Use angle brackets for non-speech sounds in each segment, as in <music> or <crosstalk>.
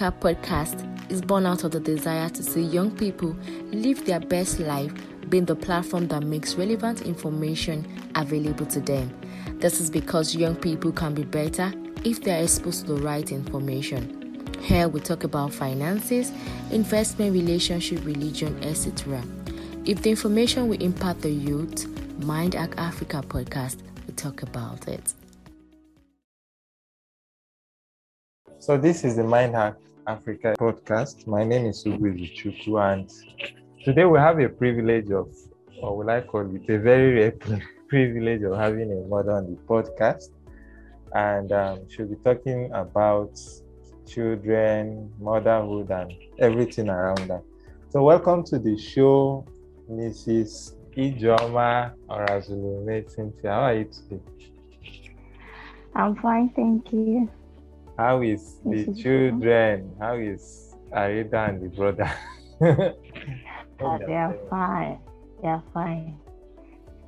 Africa podcast is born out of the desire to see young people live their best life, being the platform that makes relevant information available to them. This is because young people can be better if they are exposed to the right information. Here we talk about finances, investment, relationship, religion, etc. If the information will impact the youth, Mind Act Africa podcast will talk about it. So this is the Mind Hack Africa podcast. My name is Ugwe Chuku, and today we have a privilege of, or will I call it, a very rare <laughs> privilege of having a mother on the podcast, and um, she'll be talking about children, motherhood, and everything around that. So welcome to the show, Mrs. Ijoma Orazulume Cynthia. How are you today? I'm fine, thank you. How is the children? How is Arida and the brother? <laughs> Uh, they are fine. They are fine.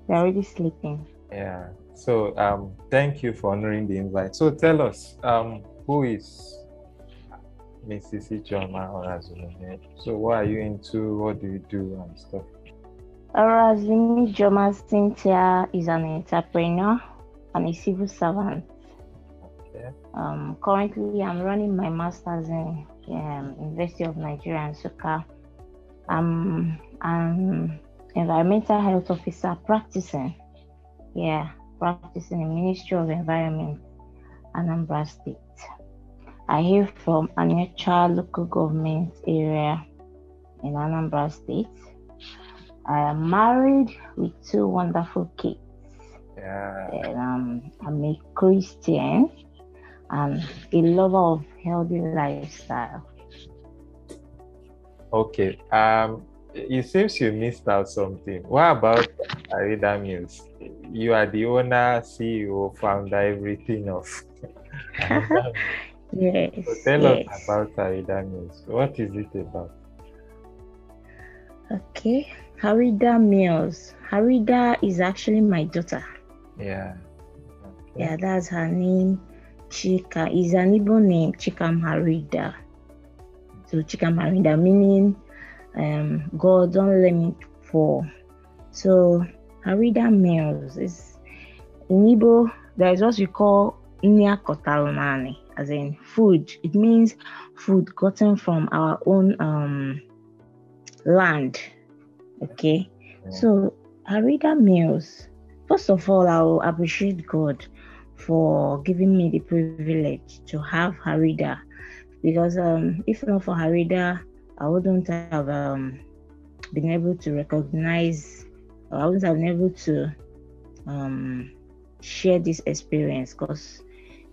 They're already sleeping. Yeah. So um thank you for honoring the invite. So tell us, um, who is Mrs. Ijoma Orazulume? So what are you into? What do you do and stuff? Orazimi Joma Cynthia is an entrepreneur and a civil servant. Um, currently, I'm running my master's in um, University of Nigeria in Nsukka. I'm an environmental health officer practicing. Yeah, practicing in Ministry of Environment, Anambra State. I hail from Anaocha local government area in Anambra State. I am married with two wonderful kids. Yeah. And um, I'm a Christian and a lover of healthy lifestyle. Okay. Um it seems you missed out something. What about Arida Mills? You are the owner, CEO, founder, everything of <laughs> Yes. So tell yes. us about Arida Mills. What is it about? Okay. Harida Mills. Harida is actually my daughter. Yeah. Yeah, that's her name. Chika is an Igbo name, Chikam Harida. So Chikam Harida meaning um, God don't let me fall. So Harida Mills is in Igbo, there is what we call Nya Kotalonani, as in food. It means food gotten from our own um, land. Okay. Yeah. So Harida Mills, first of all, I will appreciate God for giving me the privilege to have Harida because um, if not for Harida, I wouldn't have um, been able to recognize, I wouldn't have been able to um, share this experience because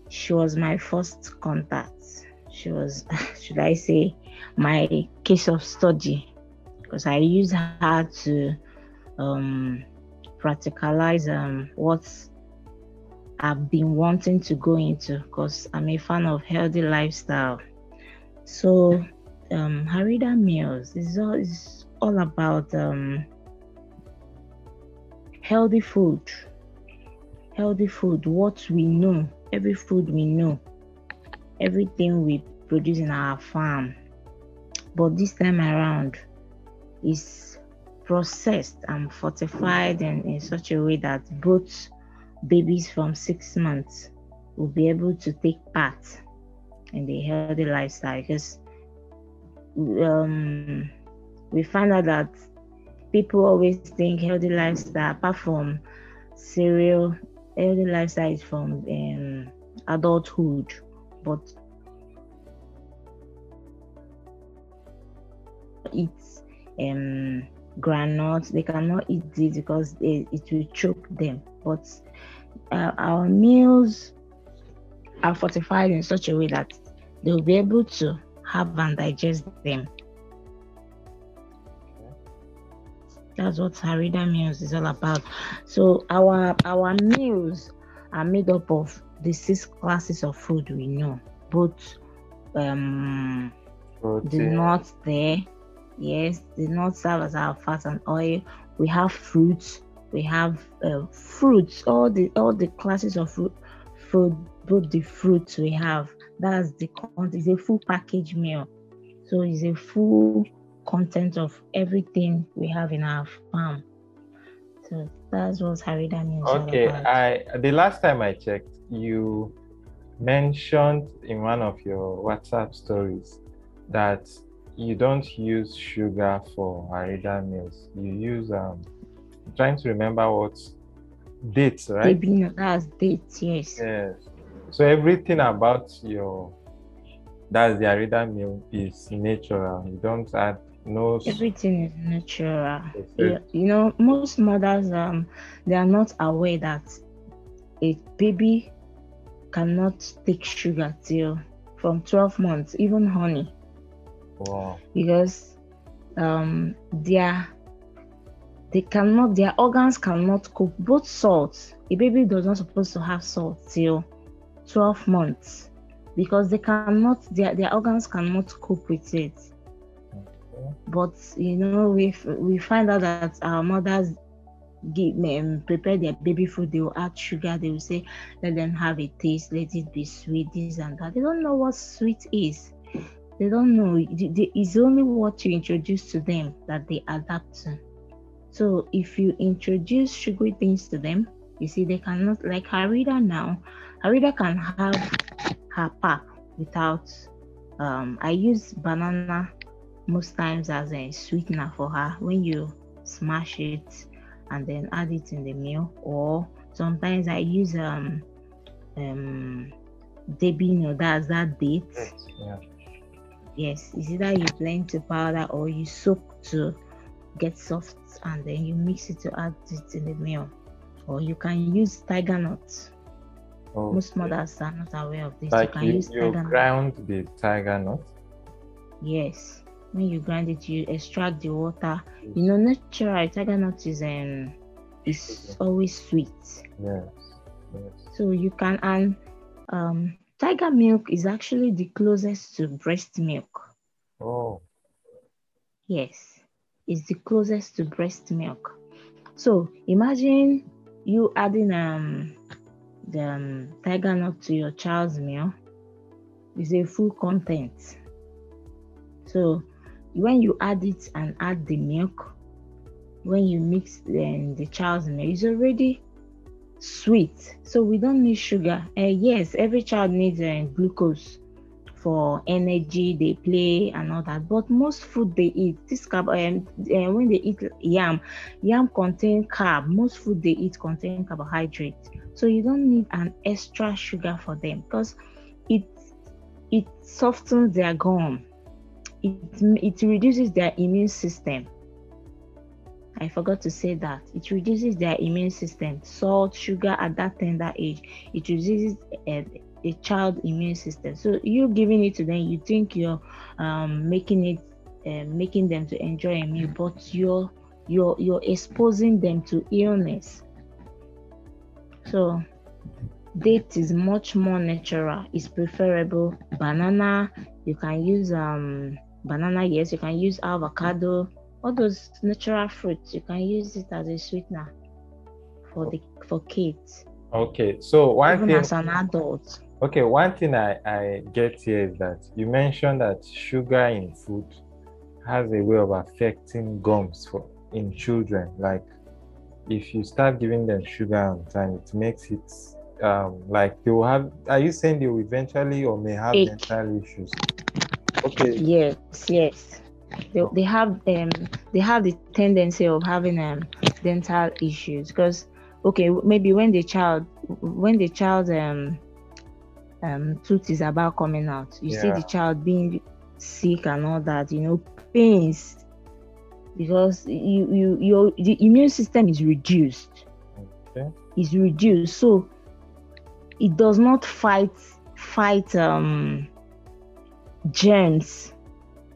she was my first contact. She was, <laughs> should I say, my case of study because I used her to um, practicalize um, what I've been wanting to go into because I'm a fan of healthy lifestyle. So, um, Harida Meals is all, is all about um, healthy food. Healthy food, what we know, every food we know, everything we produce in our farm. But this time around, is processed and fortified in, in such a way that both babies from six months will be able to take part in the healthy lifestyle. Because um, we find out that people always think healthy lifestyle, apart from cereal, healthy lifestyle is from um, adulthood, but eat um they cannot eat this because it will choke them but uh, our meals are fortified in such a way that they'll be able to have and digest them. That's what harida meals is all about. So our our meals are made up of the six classes of food we know. Both um the nuts there yes the nuts serve as our fat and oil. We have fruits we have uh, fruits all the all the classes of fruit food both the fruits we have that's the con- it's a full package meal so it's a full content of everything we have in our farm so that's what harida means Okay. I the last time I checked, you mentioned in one of your WhatsApp stories that you don't use sugar for Arida meals. You use um trying to remember what dates, right? Baby nut, that's dates yes Yes. So everything about your that's the Arida meal is natural. You don't add no everything is natural you, you know most mothers um they are not aware that a baby cannot take sugar till from 12 months even honey Wow. because um their they cannot their organs cannot cope. Both salt a baby does not supposed to have salt till 12 months because they cannot their, their organs cannot cope with it. But you know we we find out that our mothers give um, prepare their baby food. They will add sugar. They will say let them have a taste. Let it be sweet this and that. They don't know what sweet is. They don't know. It's only what you introduce to them that they adapt to so if you introduce sugary things to them you see they cannot like harida now harida can have her pap without um i use banana most times as a sweetener for her when you smash it and then add it in the meal or sometimes i use um um debino that's that date Yeah. yes it's either you blend to powder or you soak to get soft and then you mix it to add it in the meal or you can use tiger nuts most mothers are not aware of this Like you can you, use you tiger nuts ground the tiger nut. Yes. When you grind it, you extract the water. You know, natural tiger nut is um is always sweet. Yes. Yes. So you can and um tiger milk is actually the closest to breast milk. Oh. Yes, it's the closest to breast milk. So imagine you adding um the um, tiger nut to your child's meal. It's a full content. So when you add it and add the milk, when you mix the, the child's milk, it's already sweet. So we don't need sugar. Uh, yes, every child needs uh, glucose for energy, they play and all that. But most food they eat, this carb, um, uh, when they eat yam, yam contain carb. Most food they eat contain carbohydrate. So you don't need an extra sugar for them because it it softens their gum. It it reduces their immune system. I forgot to say that it reduces their immune system. Salt, sugar at that tender age, it reduces a, a child immune system. So you giving it to them, you think you're um, making it, uh, making them to enjoy a meal, but you're you're you're exposing them to illness. So date is much more natural. It's preferable. Banana, you can use um banana. Yes, you can use avocado all those natural fruits you can use it as a sweetener for the for kids Okay. So one even thing as an adult Okay, one thing I, I get here is that you mentioned that sugar in food has a way of affecting gums for in children. Like if you start giving them sugar on time, it makes it um like they will have are you saying they will eventually or may have Ache. dental issues? Okay. Yes, yes. They, they have um they have the tendency of having um dental issues because okay maybe when the child when the child um um tooth is about coming out. You see the child being sick and all that you know pains because you you your the immune system is reduced. Okay. is reduced. So it does not fight fight um germs.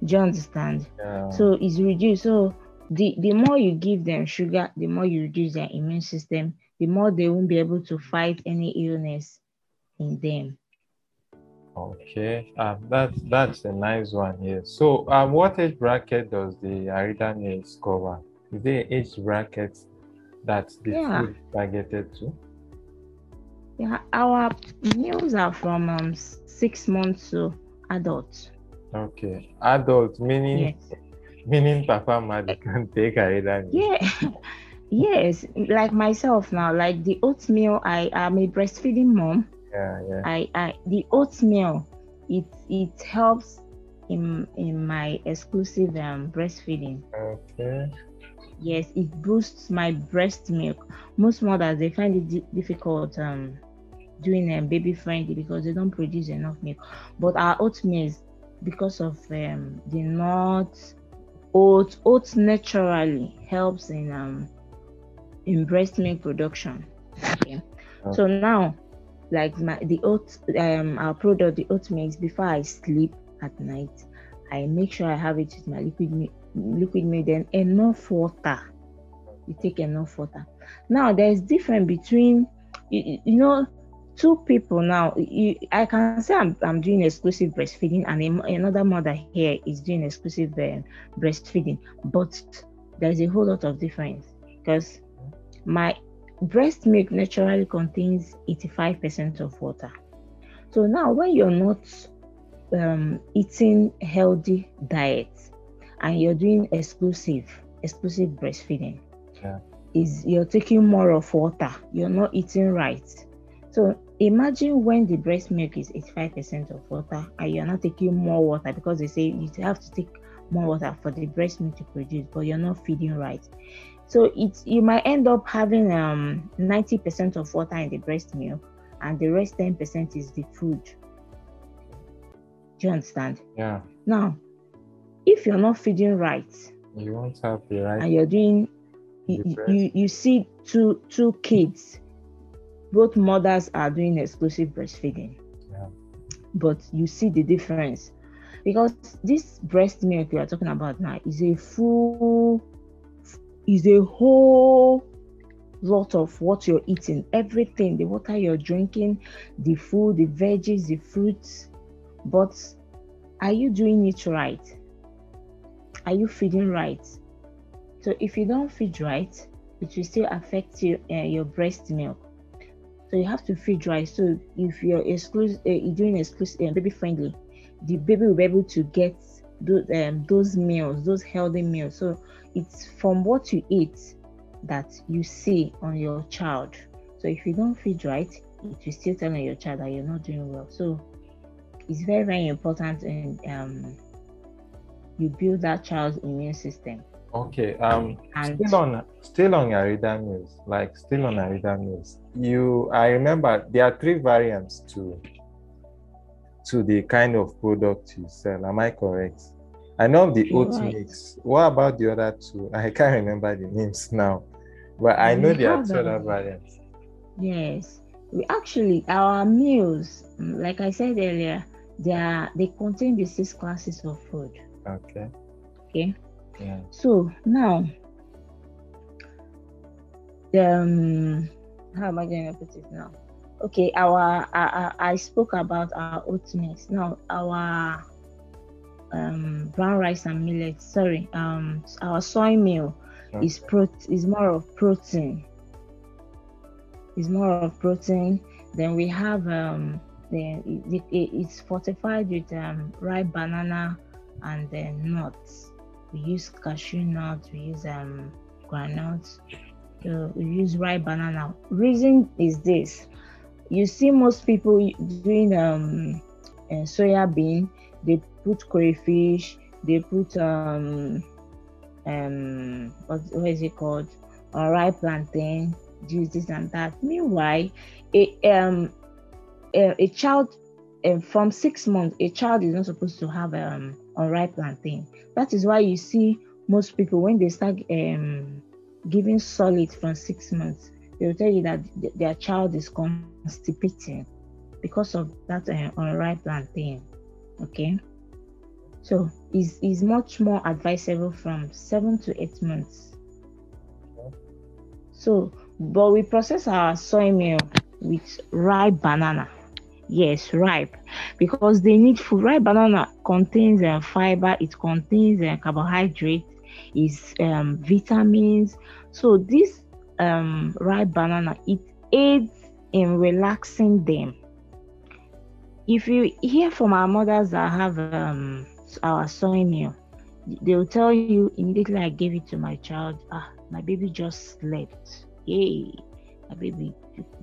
Do you understand? Yeah. so it's reduced. So the the more you give them sugar the more you reduce their immune system the more they won't be able to fight any illness in them Okay, um, that's that's a nice one here. So, um, what age bracket does the Arida meals cover? Is there age bracket that the Yeah. food is targeted to? yeah our meals are from um six months to adults Okay, adult meaning yes <laughs> meaning Papa Madi can take Arida meals. yeah <laughs> yes like myself now like the oatmeal i am a breastfeeding mom Yeah, yeah. I, I the oatmeal it it helps in in my exclusive um, breastfeeding. Okay. Yes, it boosts my breast milk. Most mothers they find it di- difficult um doing um, baby friendly because they don't produce enough milk. But our oatmeal because of um the nuts, oats oats naturally helps in um in breast milk production. <laughs> Okay. So now like my the oat um our product the oat mix before I sleep at night I make sure I have it with my liquid liquid milk then enough water. You take enough water. Now there's difference between you, you- know two people now you, I can say I'm, I'm doing exclusive breastfeeding and another mother here is doing exclusive uh, breastfeeding but there's a whole lot of difference because my breast milk naturally contains 85% of water. So now when you're not um, eating healthy diet and you're doing exclusive exclusive breastfeeding, Yeah. is you're taking more of water. You're not eating right. So imagine when the breast milk is 85% of water and you're not taking more water because they say you have to take more water for the breast milk to produce, but you're not feeding right. So it's you might end up having um 90% of water in the breast milk and the rest 10% is the food. Do you understand? Yeah. Now, if you're not feeding right You won't have the right. and you're doing you, you, you see two two kids, both mothers are doing exclusive breastfeeding. Yeah. But you see the difference because this breast milk we are talking about now is a full is a whole lot of what you're eating. Everything the water you're drinking the food the veggies the fruits. But are you doing it right? Are you feeding right? So if you don't feed right it will still affect you, uh, your breast milk. So you have to feed right. So if you're uh, doing exclusive uh, baby friendly the baby will be able to get those, um, those meals those healthy meals so it's from what you eat that you see on your child so if you don't feed right it will still tell on your child that you're not doing well so it's very very important and um you build that child's immune system Okay. Um. and Still on still on Arida Mills, like still on Arida Mills. You I remember there are three variants to to the kind of product you sell. Am I correct? I know the oat right. mix. What about the other two? I can't remember the names now. But I know there are two other variants. Yes, we actually our meals, mm, like I said earlier, they are they contain the six classes of food. Okay. Okay, Yeah. so now, um, how am I going to put it now? Okay, our I, I I spoke about our oat. Now our um brown rice and millet. Sorry, um our soy meal is pro is more of protein. Is more of protein. Then we have um then it, it, it's fortified with um ripe banana and then nuts. We use cashew nuts. We use um granules. So we use ripe banana. Reason is this: you see most people doing um uh, soya bean, they put crayfish, they put um um what, what is it called? Unripe plantain, juice this and that. Meanwhile, a um a, a child um, from six months, a child is not supposed to have um unripe plantain. That is why you see most people when they start um giving solid from six months, they will tell you that th- their child is constipating because of that uh, unripe plantain. Okay, so is is much more advisable from seven to eight months. So, but we process our soy meal with ripe banana. Yes, ripe, because they need food. Ripe banana contains uh, fiber. It contains uh, carbohydrate. Is um, vitamins. So this um, ripe banana it aids in relaxing them. If you hear from our mothers that have um, our soy meal, they will tell you immediately I gave it to my child. Ah, my baby just slept. Yay, my baby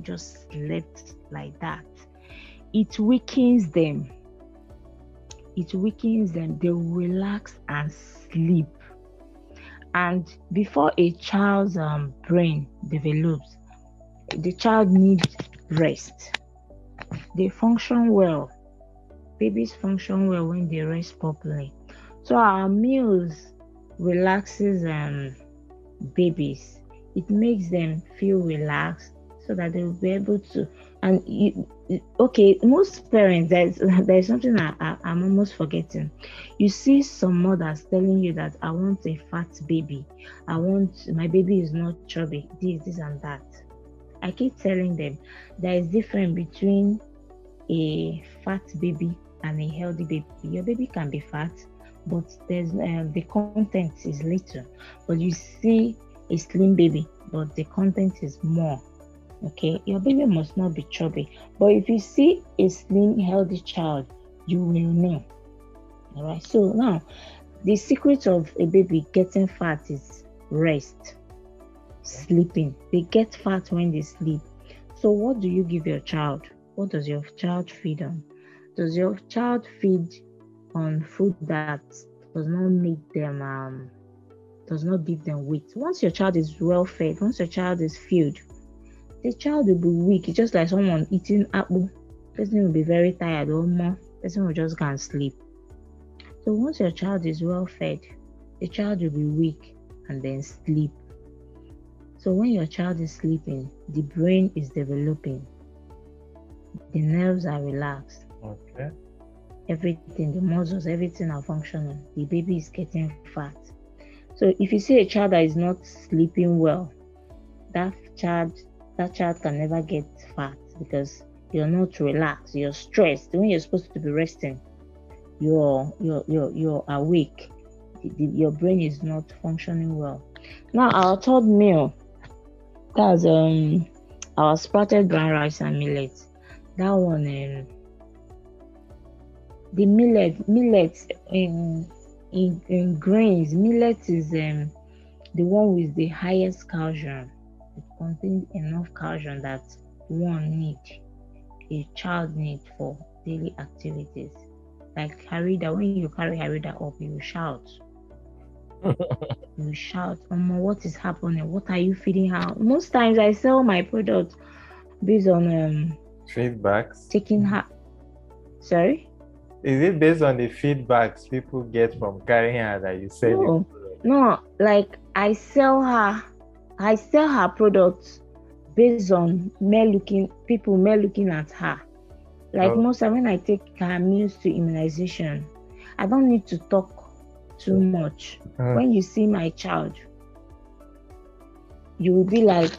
just slept like that. It weakens them. It weakens them. They relax and sleep. And before a child's um, brain develops, the child needs rest. They function well. Babies function well when they rest properly. So our meals relaxes um, babies. It makes them feel relaxed so that they'll be able to. And you, okay, most parents there's <laughs> there's something I, I, I'm almost forgetting. You see some mothers telling you that I want a fat baby. I want my baby is not chubby. This, this, and that. I keep telling them there is difference between a fat baby and a healthy baby. Your baby can be fat, but there's um, the content is little. But you see a slim baby, but the content is more. Okay, your baby must not be chubby. But if you see a slim, healthy child, you will know. All right. So now, the secret of a baby getting fat is rest, sleeping. They get fat when they sleep. So, what do you give your child? What does your child feed on? Does your child feed on food that does not make them um does not give them weight? Once your child is well fed, once your child is filled, the child will be weak. It's just like someone eating apple. Person will be very tired or more. Person will just can't sleep. So once your child is well fed, the child will be weak and then sleep. So when your child is sleeping, the brain is developing. The nerves are relaxed. Okay. Everything, the muscles, everything are functioning. The baby is getting fat. So if you see a child that is not sleeping well, that child that child can never get fat because you're not relaxed, you're stressed. When you're supposed to be resting, you're you're you're, you're awake. The- the- your brain is not functioning well. Now our third meal, that's um our sprouted brown rice and millet. That one um the millet millet in in, in grains millet is um the one with the highest calcium. It contains enough calcium that one need a child need for daily activities. Like harida when you carry harida up you shout <laughs> you shout Mama, what is happening what are you feeding her most times i sell my product based on um Feedbacks. taking her sorry Is it based on the feedbacks people get from carrying her that you said? No. No, like I sell her, I sell her products based on men looking people, men looking at her. Like Oh. most time when I take her meals to immunization, I don't need to talk too much. Mhm. When you see my child, you will be like,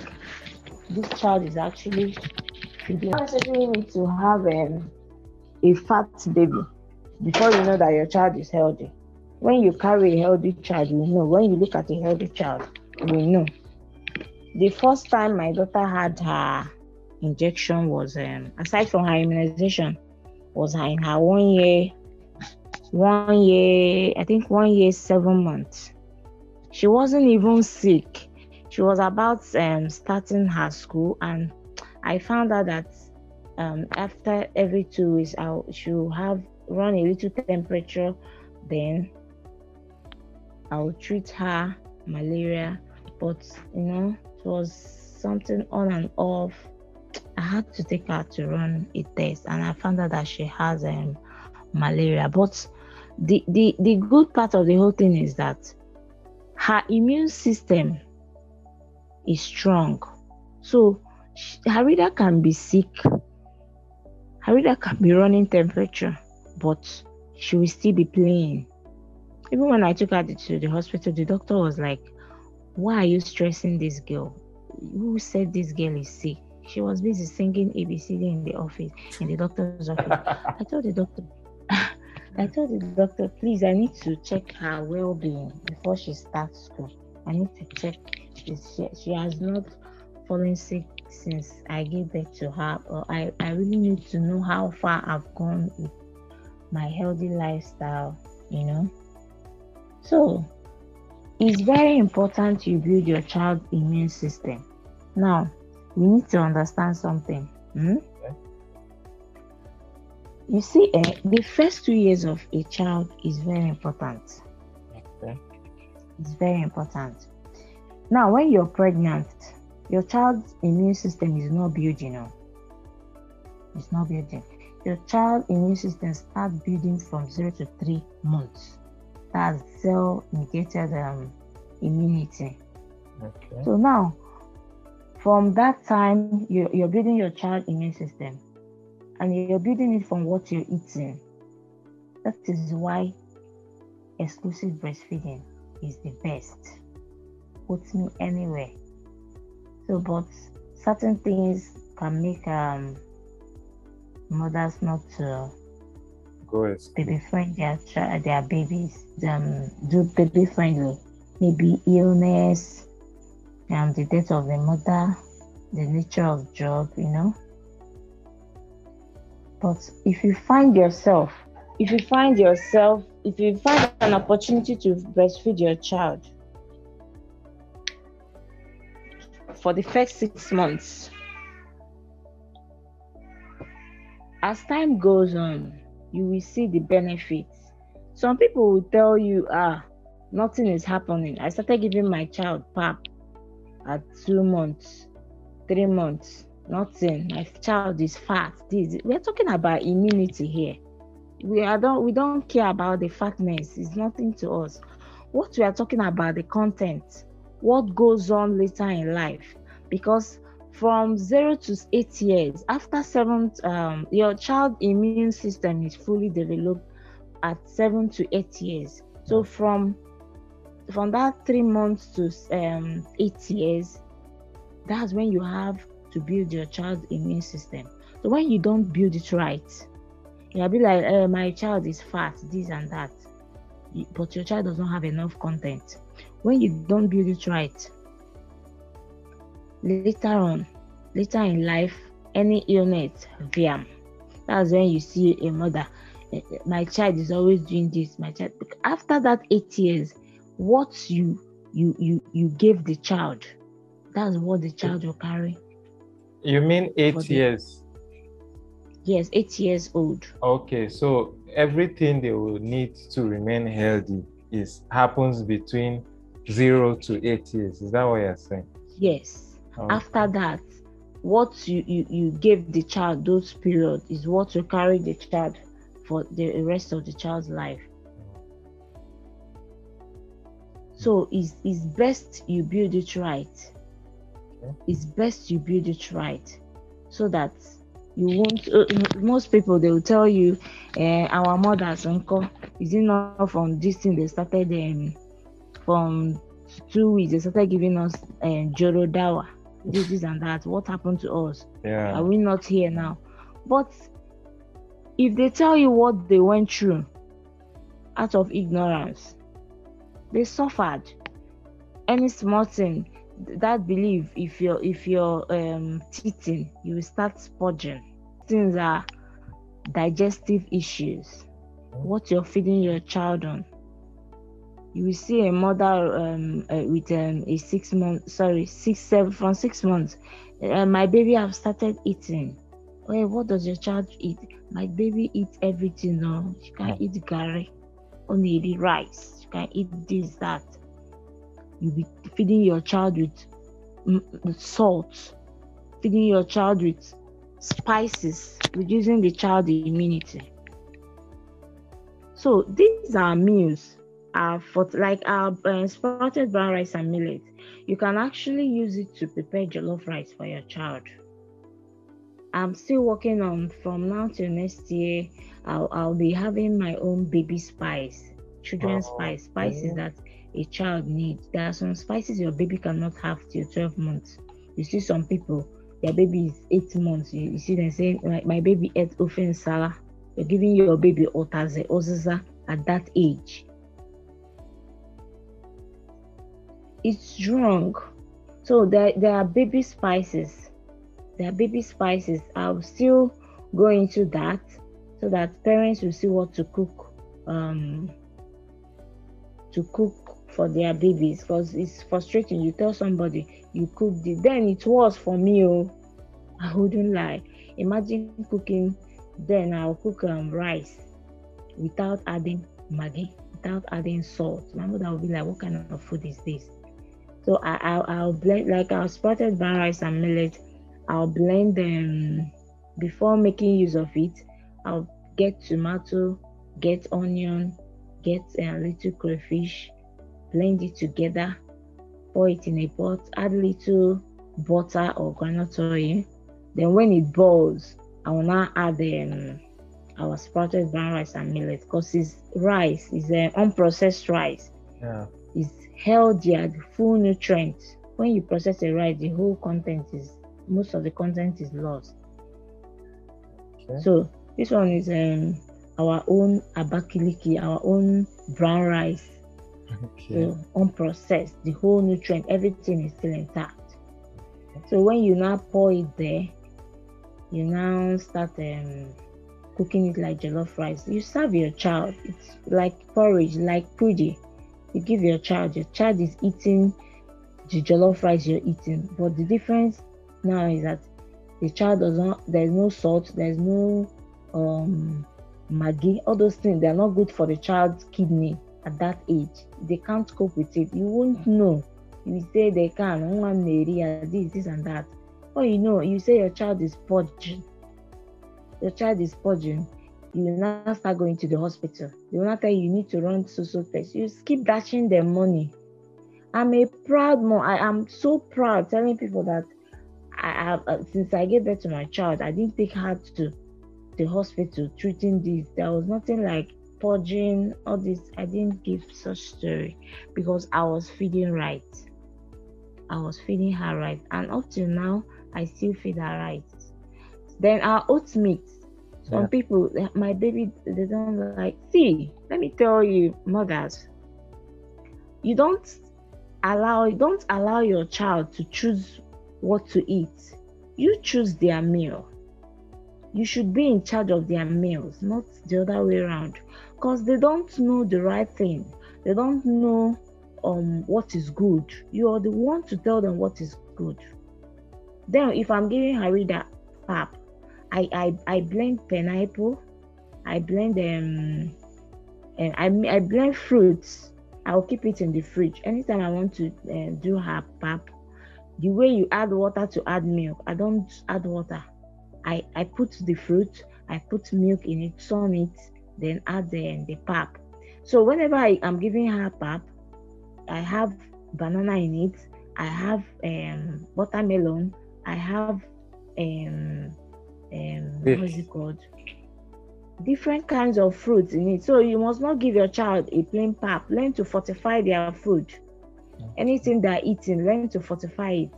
this child is actually necessarily need to have um, a fat baby before you know that your child is healthy when you carry a healthy child, you know. When you look at a healthy child, we know. The first time my daughter had her injection was, um, aside from her immunization, was her in her one year, one year, I think one year, seven months. She wasn't even sick. She was about um, starting her school, and I found out that um, after every two weeks, I'll she'll have run a little temperature, then I'll treat her malaria. But you know, it was something on and off. I had to take her to run a test, and I found out that she has um, malaria. But the, the the good part of the whole thing is that her immune system is strong. So Harida can be sick. Harida can be running temperature, but she will still be playing. Even when I took her to the hospital, the doctor was like, Why are you stressing this girl? Who said this girl is sick? She was busy singing ABCD in the office, in the doctor's office. <laughs> I told the doctor, I told the doctor, please, I need to check her well being before she starts school. I need to check. She, she has not fallen sick since I gave birth to her. Or I, I really need to know how far I've gone with my healthy lifestyle, you know. So it's very important you build your child's immune system. Now, we need to understand something. Hmm? You see, eh, the first two years of a child is very important. Okay. It's very important. Now, when you're pregnant, your child's immune system is not building. You know? It's not building. Your child immune system starts building from zero to three months. That's cell mediated um, immunity. Okay. So now, from that time, you're, you're building your child immune system and you're building it from what you're eating. That is why exclusive breastfeeding is the best. Put me anywhere. So, but certain things can make um, mothers not to baby friend their child, their babies, um, do baby friendly. Maybe illness, um, the death of the mother, the nature of job, you know. But if you find yourself, if you find yourself, if you find an opportunity to breastfeed your child for the first six months, as time goes on, you will see the benefits. Some people will tell you, ah, nothing is happening. I started giving my child pap at two months, three months, nothing. My child is fat. This we're talking about immunity here. We are don't we don't care about the fatness, it's nothing to us. What we are talking about the content, what goes on later in life. Because from zero to eight years, after seven, um, your child immune system is fully developed at seven to eight years. So from from that three months to um, eight years, that's when you have to build your child's immune system. So when you don't build it right, you'll be like, uh, my child is fat, this and that, but your child does not have enough content. When you don't build it right, later on, later in life, any illness, VM. That's when you see a mother. My child is always doing this. My child. After that eight years, what you you you you gave the child, that's what the child will carry. You mean eight the- years? Yes, eight years old. Okay, so everything they will need to remain healthy is happens between zero to eight years. Is that what you're saying? Yes. Okay. After that, what you, you you gave the child those period is what will carry the child for the rest of the child's life. Mm. So it's, it's best you build it right. It's best you build it right so that you won't. Uh, most people they will tell you, uh, our mothers uncle is it not from this thing they started um, from two weeks they started giving us uh, Joro Dawa, this, this and that. What happened to us? Yeah. Are we not here now? But if they tell you what they went through out of ignorance, they suffered. Any small thing, that belief, if you're if you're um teething, you will start spudging. Things are digestive issues. What you're feeding your child on. You will see a mother um, uh, with um, a six month, sorry, six seven from six months. Uh, my baby have started eating Hey, what does your child eat? My baby eats everything. No, she can Hmm. eat gari, only the rice. She can eat this, that. You be feeding your child with, salt, feeding your child with spices, reducing the child immunity. So these are meals are for like our uh, sprouted brown rice and millet. You can actually use it to prepare jollof rice for your child. I'm still working on from now till next year. I'll, I'll be having my own baby spice, children's Oh, spice, spices that a child needs. There are some spices your baby cannot have till 12 months. You see some people, their baby is eight months. You, you see them saying, my, my baby ate ofe nsala. You're giving your baby otaze, oziza at that age. It's wrong. So there, there are baby spices. There are baby spices. I'll still go into that so that parents will see what to cook um to cook for their babies because it's frustrating. You tell somebody you this, then it was for me. Oh, <laughs> I wouldn't lie. Imagine cooking, then I'll cook um, rice without adding maggi, without adding salt. My mother will be like, "What kind of food is this?" So I, I'll, I'll blend like our sprouted brown rice and millet. I'll blend them before making use of it. I'll get tomato, get onion, get a little crayfish, blend it together, pour it in a pot, add little butter or groundnut oil. Then when it boils, I will now add um, our sprouted brown rice and millet because it's rice, it's an unprocessed rice Yeah. is healthier, the full nutrients. When you process a rice, the whole content is most of the content is lost. Okay. So this one is um our own Abakaliki, our own brown rice, Okay. unprocessed. The whole nutrient, everything is still intact. So when you now pour it there, you now start um cooking it like jollof rice. You serve your child. It's like porridge, like pudding. You give your child. Your child is eating the jollof rice you're eating. But the difference now is that the child does not. There's no salt. There's no um maggi. All those things they are not good for the child's kidney at that age. They can't cope with it. You won't know. You say they can. "Nwa m na-eri ya," This, this, and that. Oh, you know, you say your child is purging. Your child is purging. You will now start going to the hospital. They will not tell you you need to run so so test. You keep dashing them money. I'm a proud mom. I am so proud telling people that I have uh, since I gave birth to my child, I didn't take her to the hospital treating this. There was nothing like purging all this. I didn't give such story because I was feeding right. I was feeding her right, and up till now, I still feed her right. Then our oat meat. Some Yeah. people, my baby, they don't like. See, let me tell you, mothers, you don't allow, don't allow your child to choose what to eat. You choose their meal. You should be in charge of their meals, not the other way around, because they don't know the right thing. They don't know um what is good. You are the one to tell them what is good. Then, if I'm giving Harida pap, I I, I blend pineapple, I blend um, and I I blend fruits. I'll keep it in the fridge. Anytime I want to uh, do her pap, the way you add water to add milk, I don't add water. I I put the fruit, I put milk in it, sun it, then add the the pap. So whenever I am giving her pap, I have banana in it. I have um, watermelon. I have um, um, what is it called? Different kinds of fruits in it. So you must not give your child a plain pap. Learn to fortify their food. Anything they're eating, learn to fortify it.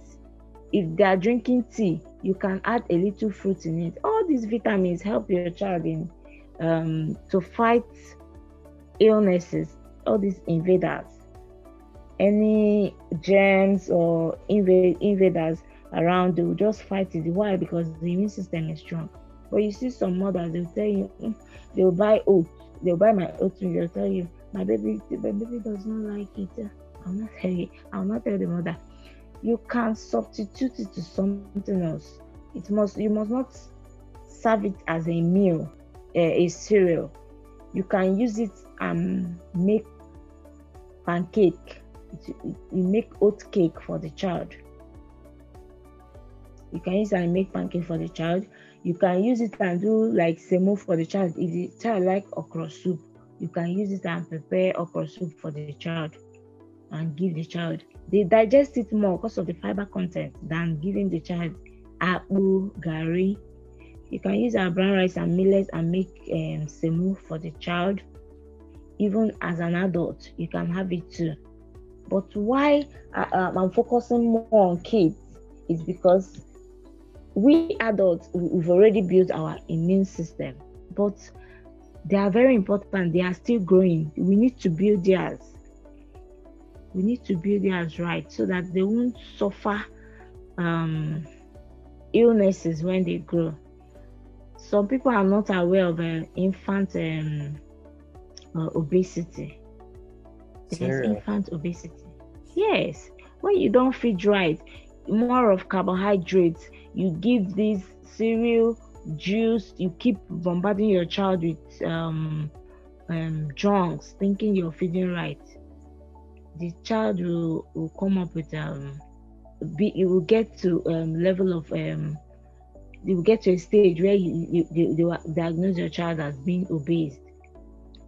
If they are drinking tea, you can add a little fruit in it. All these vitamins help your child in um, to fight illnesses. All these invaders any germs or inv- invaders around, they will just fight it. Why? Because the immune system is strong. But you see some mothers, they'll tell you, "Mm, they'll buy oats, they'll buy my oats, and they'll tell you, my baby, my baby does not like it. I'll not tell I'll not tell the mother. You can substitute it to something else. It must, you must not serve it as a meal, Uh, a cereal. You can use it and make pancake. You make oat cake for the child. You can use it and make pancake for the child. You can use it and do like semo for the child. If the child like okra soup, you can use it and prepare okra soup for the child and give the child. They digest it more because of the fiber content than giving the child apple, gari. You can use our brown rice and millet and make um, semo for the child. Even as an adult, you can have it too. But why uh, um, I'm focusing more on kids is because we adults we've already built our immune system, but they are very important. They are still growing. We need to build theirs. We need to build theirs right so that they won't suffer um, illnesses when they grow. Some people are not aware of uh, infant um, uh, obesity. Infant obesity. Yes, when you don't feed right, more of carbohydrates, you give this cereal, juice, you keep bombarding your child with um, um, junks, thinking you're feeding right. The child will, will come up with um, be it will get to um level of um you get to a stage where you, you they, they will diagnose your child as being obese.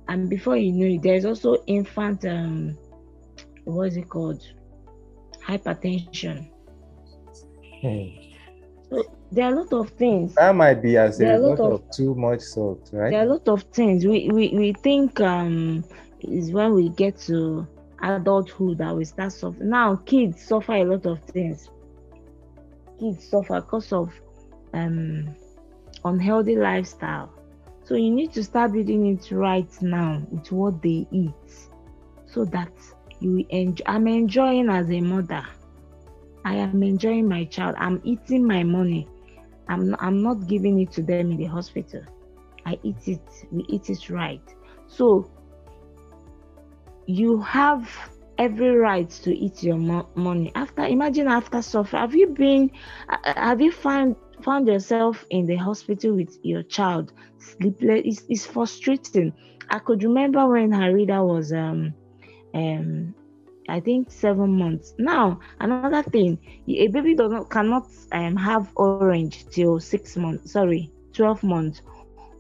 And before you know it there's also infant um what is it called? Hypertension. Hmm. so there are a lot of things. That might be as a lot result of- of, too much salt, right? there are a lot of things. We we, we think um is when we get to adulthood that we start suffering now kids suffer a lot of things. Kids suffer because of um unhealthy lifestyle. So you need to start building it right now with what they eat so that you enjoy i'm enjoying as a mother. I am enjoying my child. I'm eating my money. I'm i'm not giving it to them in the hospital. I eat it, we eat it right. So you have every right to eat your mo- money. After imagine after suffer, have you been uh, have you found found yourself in the hospital with your child sleepless? It's, it's frustrating. I could remember when Harida was um um I think seven months. Now another thing, a baby does not cannot um have orange till six months. Sorry, twelve months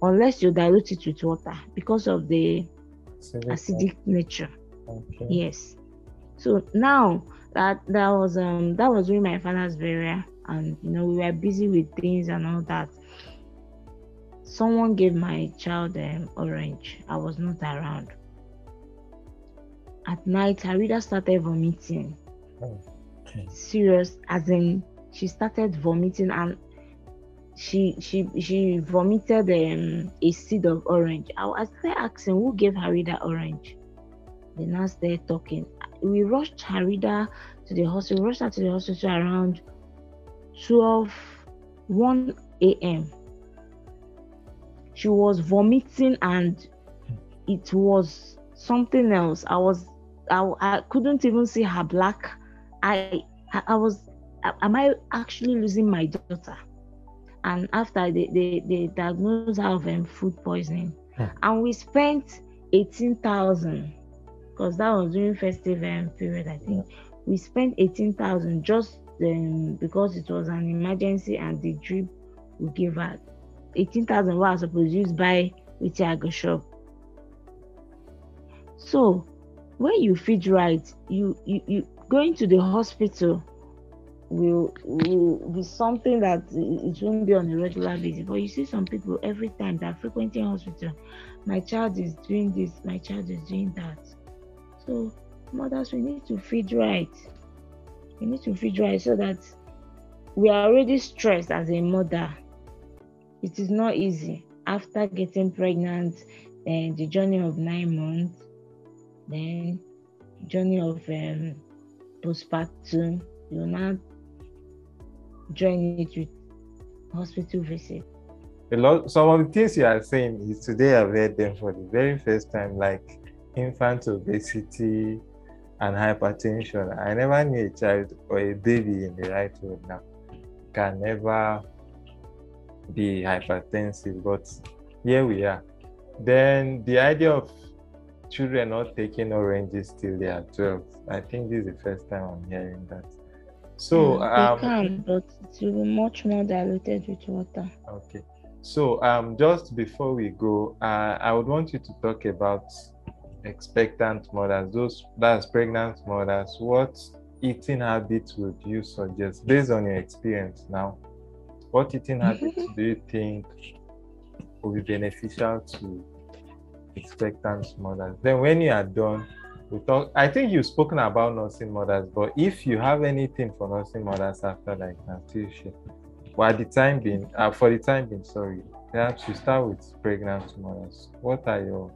unless you dilute it with water because of the acidic nature. Okay. Yes. So now that that was um that was during my father's burial, and you know we were busy with things and all that. Someone gave my child um, orange. I was not around. At night, Harida started vomiting. Okay. Serious, as in she started vomiting and she she she vomited um, a seed of orange. I, I started asking who gave Harida orange. The nurse there talking. We rushed Harida to the hospital. We rushed her to the hospital around 12 1 a.m. She was vomiting and it was something else. I was I, I couldn't even see her black. I I, was am I actually losing my daughter? And after they, they, they diagnosed her of um, food poisoning. Hmm. And we spent 18,000 because that was during festive um, period, I think. We spent 18,000 just because it was an emergency and the drip we gave her. 18,000 was supposed to use by with Tiago shop. So when you feed right, you, you, you going to the hospital will will be something that it won't be on a regular basis. But you see some people every time they're frequenting hospital, my child is doing this, my child is doing that. So mothers, we need to feed right. We need to right so that we are already stressed as a mother. It is not easy after getting pregnant and the journey of nine months, then journey of um, postpartum, you now join it with hospital visit. A lot. Some of the things you are saying is today I've heard them for the very first time, like infant obesity and hypertension. I never knew a child or a baby in the right way now can never be hypertensive, but here we are. Then the idea of children not taking oranges till they are 12. I think this is the first time I'm hearing that. So Mm, um, they can, but it will be much more diluted with water. Okay. So um, just before we go, uh, I would want you to talk about expectant mothers, those that's pregnant mothers. What eating habits would you suggest based on your experience now? What eating habits <laughs> do you think will be beneficial to expectant mothers? Then when you are done, we talk. I think you've spoken about nursing mothers, but if you have anything for nursing mothers after that, you can still share. But at the time being, uh, for the time being, sorry, perhaps you start with pregnant mothers. What are your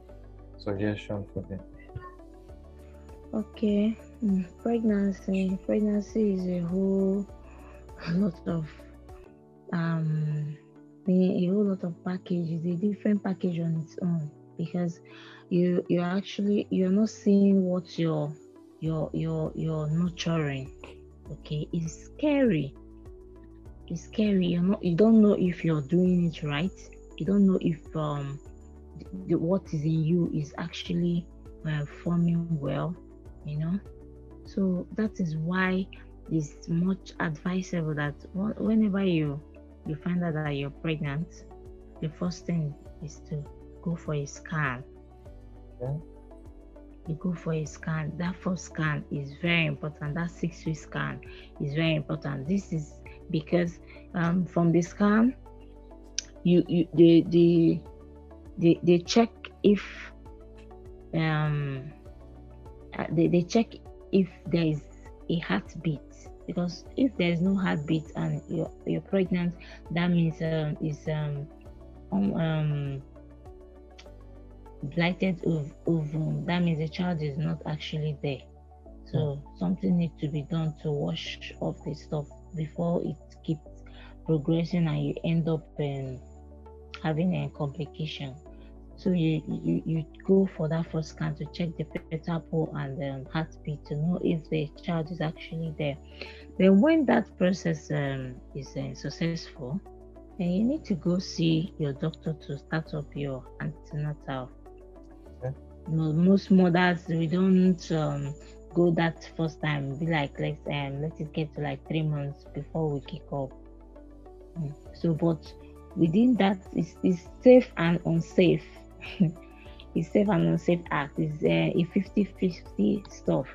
suggestions for them? Okay, mm, pregnancy. Pregnancy is a whole lot of um, a whole lot of packages. A different package on its own because you you're actually you're not seeing what you're you're you're you're nurturing. Okay, it's scary. It's scary. You're not. You don't know if you're doing it right. You don't know if um the, what is in you is actually uh, forming well you know? So that is why it's much advisable that whenever you you find out that you're pregnant the first thing is to go for a scan. Yeah. you go for a scan. That first scan is very important. That six week scan is very important. This is because um, from the scan you you the the they, they check if um uh, they, they check if there is a heartbeat. Because if there is no heartbeat and you're you're pregnant that means um is um um, um blighted ov- ovum. That means the child is not actually there. So something needs to be done to wash off the stuff before it keeps progressing and you end up um, having a complication so you, you you go for that first scan to check the fetal pole and um, heartbeat to know if the child is actually there. Then when that process um, is uh, successful, then you need to go see your doctor to start up your antenatal. Okay. Mo- Most mothers we don't um, go that first time. Be like let's um, let it get to like three months before we kick up. Mm. So, but within that is is safe and unsafe. It's safe and unsafe act. It's uh, a 50-50 stuff.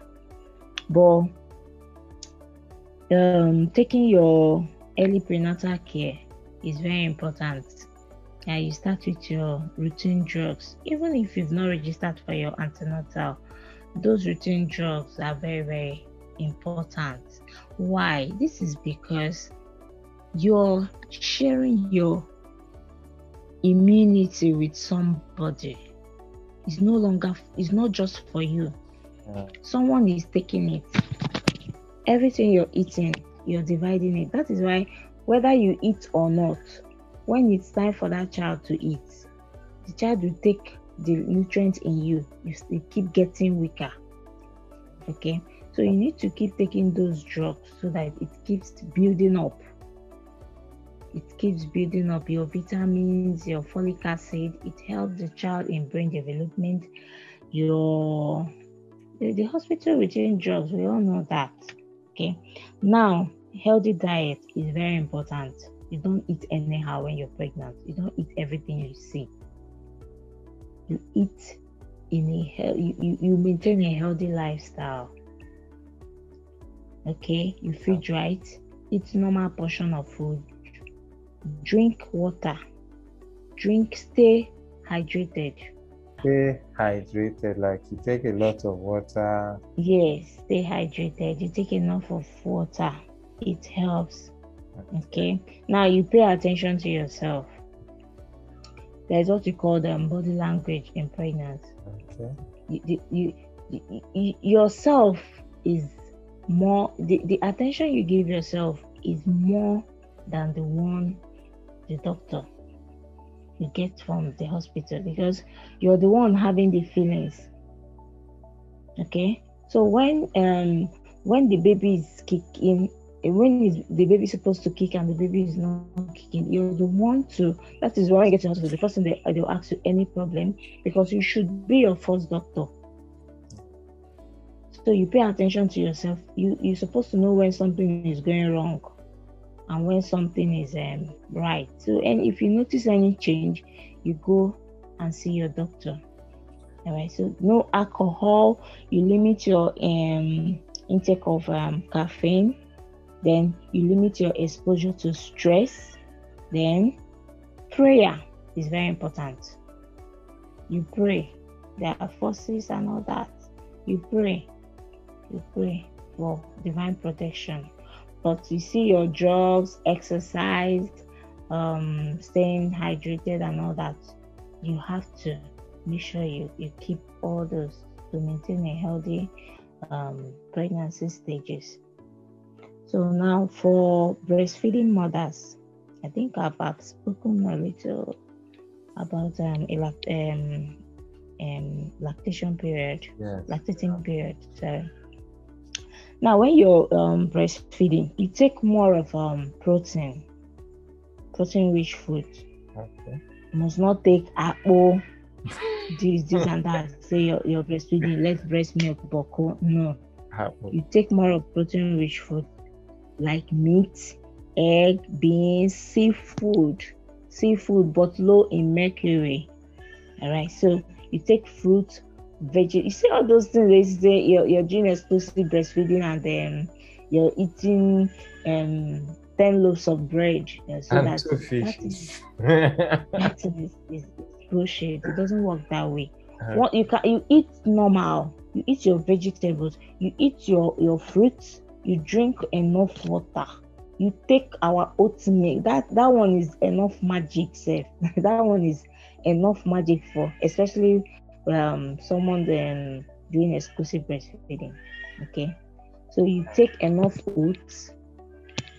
But um, taking your early prenatal care is very important. Yeah, you start with your routine drugs. Even if you've not registered for your antenatal, those routine drugs are very, very important. Why? This is because you're sharing your immunity with somebody. It's no longer, it's not just for you. Yeah. Someone is taking it. Everything you're eating, you're dividing it. That is why, whether you eat or not, when it's time for that child to eat, the child will take the nutrients in you. You still keep getting weaker. Okay, so you need to keep taking those drugs so that it keeps building up. It keeps building up your vitamins, your folic acid. It helps the child in brain development. Your the, the hospital routine drugs, we all know that. Okay, now healthy diet is very important. You don't eat anyhow when you're pregnant. You don't eat everything you see. You eat in a you, you maintain a healthy lifestyle. Okay, you feed right, eat normal portion of food, drink water, drink, stay hydrated. Stay hydrated, like you take a lot of water. Yes, stay hydrated. You take enough of water. It helps. Okay. Now you pay attention to yourself. There's what you call the body language in pregnancy. Okay. You, you, you, you, yourself is more the, the attention you give yourself is more than the one the doctor you get from the hospital because you're the one having the feelings okay so when um when the baby is kicking when is the baby supposed to kick and the baby is not kicking, you're the one to. That is why I get to hospital. The first thing they they'll ask you any problem because you should be your first doctor. So you pay attention to yourself. You you're supposed to know when something is going wrong, and when something is um, right. So and if you notice any change, you go and see your doctor. All right. So no alcohol. You limit your um intake of um, caffeine then you limit your exposure to stress then prayer is very important you pray there are forces and all that you pray you pray for divine protection but you see your drugs exercise um, staying hydrated and all that you have to make sure you, you keep all those to maintain a healthy um, pregnancy stages so now for breastfeeding mothers, I think I've, I've spoken a little about um, um, um, lactation period, Yes. lactating period. So now when you're um, breastfeeding, you take more of um, protein, protein-rich food. Okay. You must not take apple, <laughs> this, this, and that. Say you're, you're breastfeeding, let breast milk, boko. No, Apple. you take more of protein-rich food like meat, egg, beans, seafood, seafood, but low in mercury. All right, so you take fruit, veg. You see all those things they say you're, you're doing exclusive breastfeeding and then you're eating um 10 loaves of bread. uh, so and that, two that fishes. <laughs> is, is, is bullshit. It doesn't work that way. What you can you eat normal. You eat your vegetables. You eat your your fruits. You drink enough water. You take our oat milk. That that one is enough magic, safe. <laughs> that one is enough magic for especially um someone um, doing exclusive breastfeeding. Okay, so you take enough oats.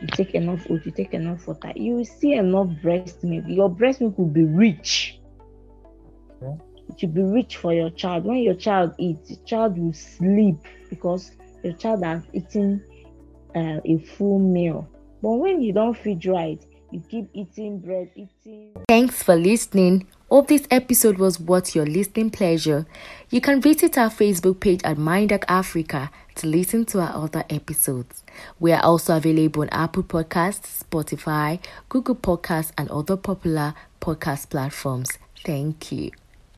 You take enough oats. You take enough water. You will see enough breast milk. Your breast milk will be rich it will be rich for your child. When your child eats, the child will sleep because your child has eaten uh, a full meal. But when you don't feed right, you keep eating bread, eating. Thanks for listening. Hope this episode was worth your listening pleasure. You can visit our Facebook page at Mindac Africa to listen to our other episodes. We are also available on Apple Podcasts, Spotify, Google Podcasts, and other popular podcast platforms. Thank you.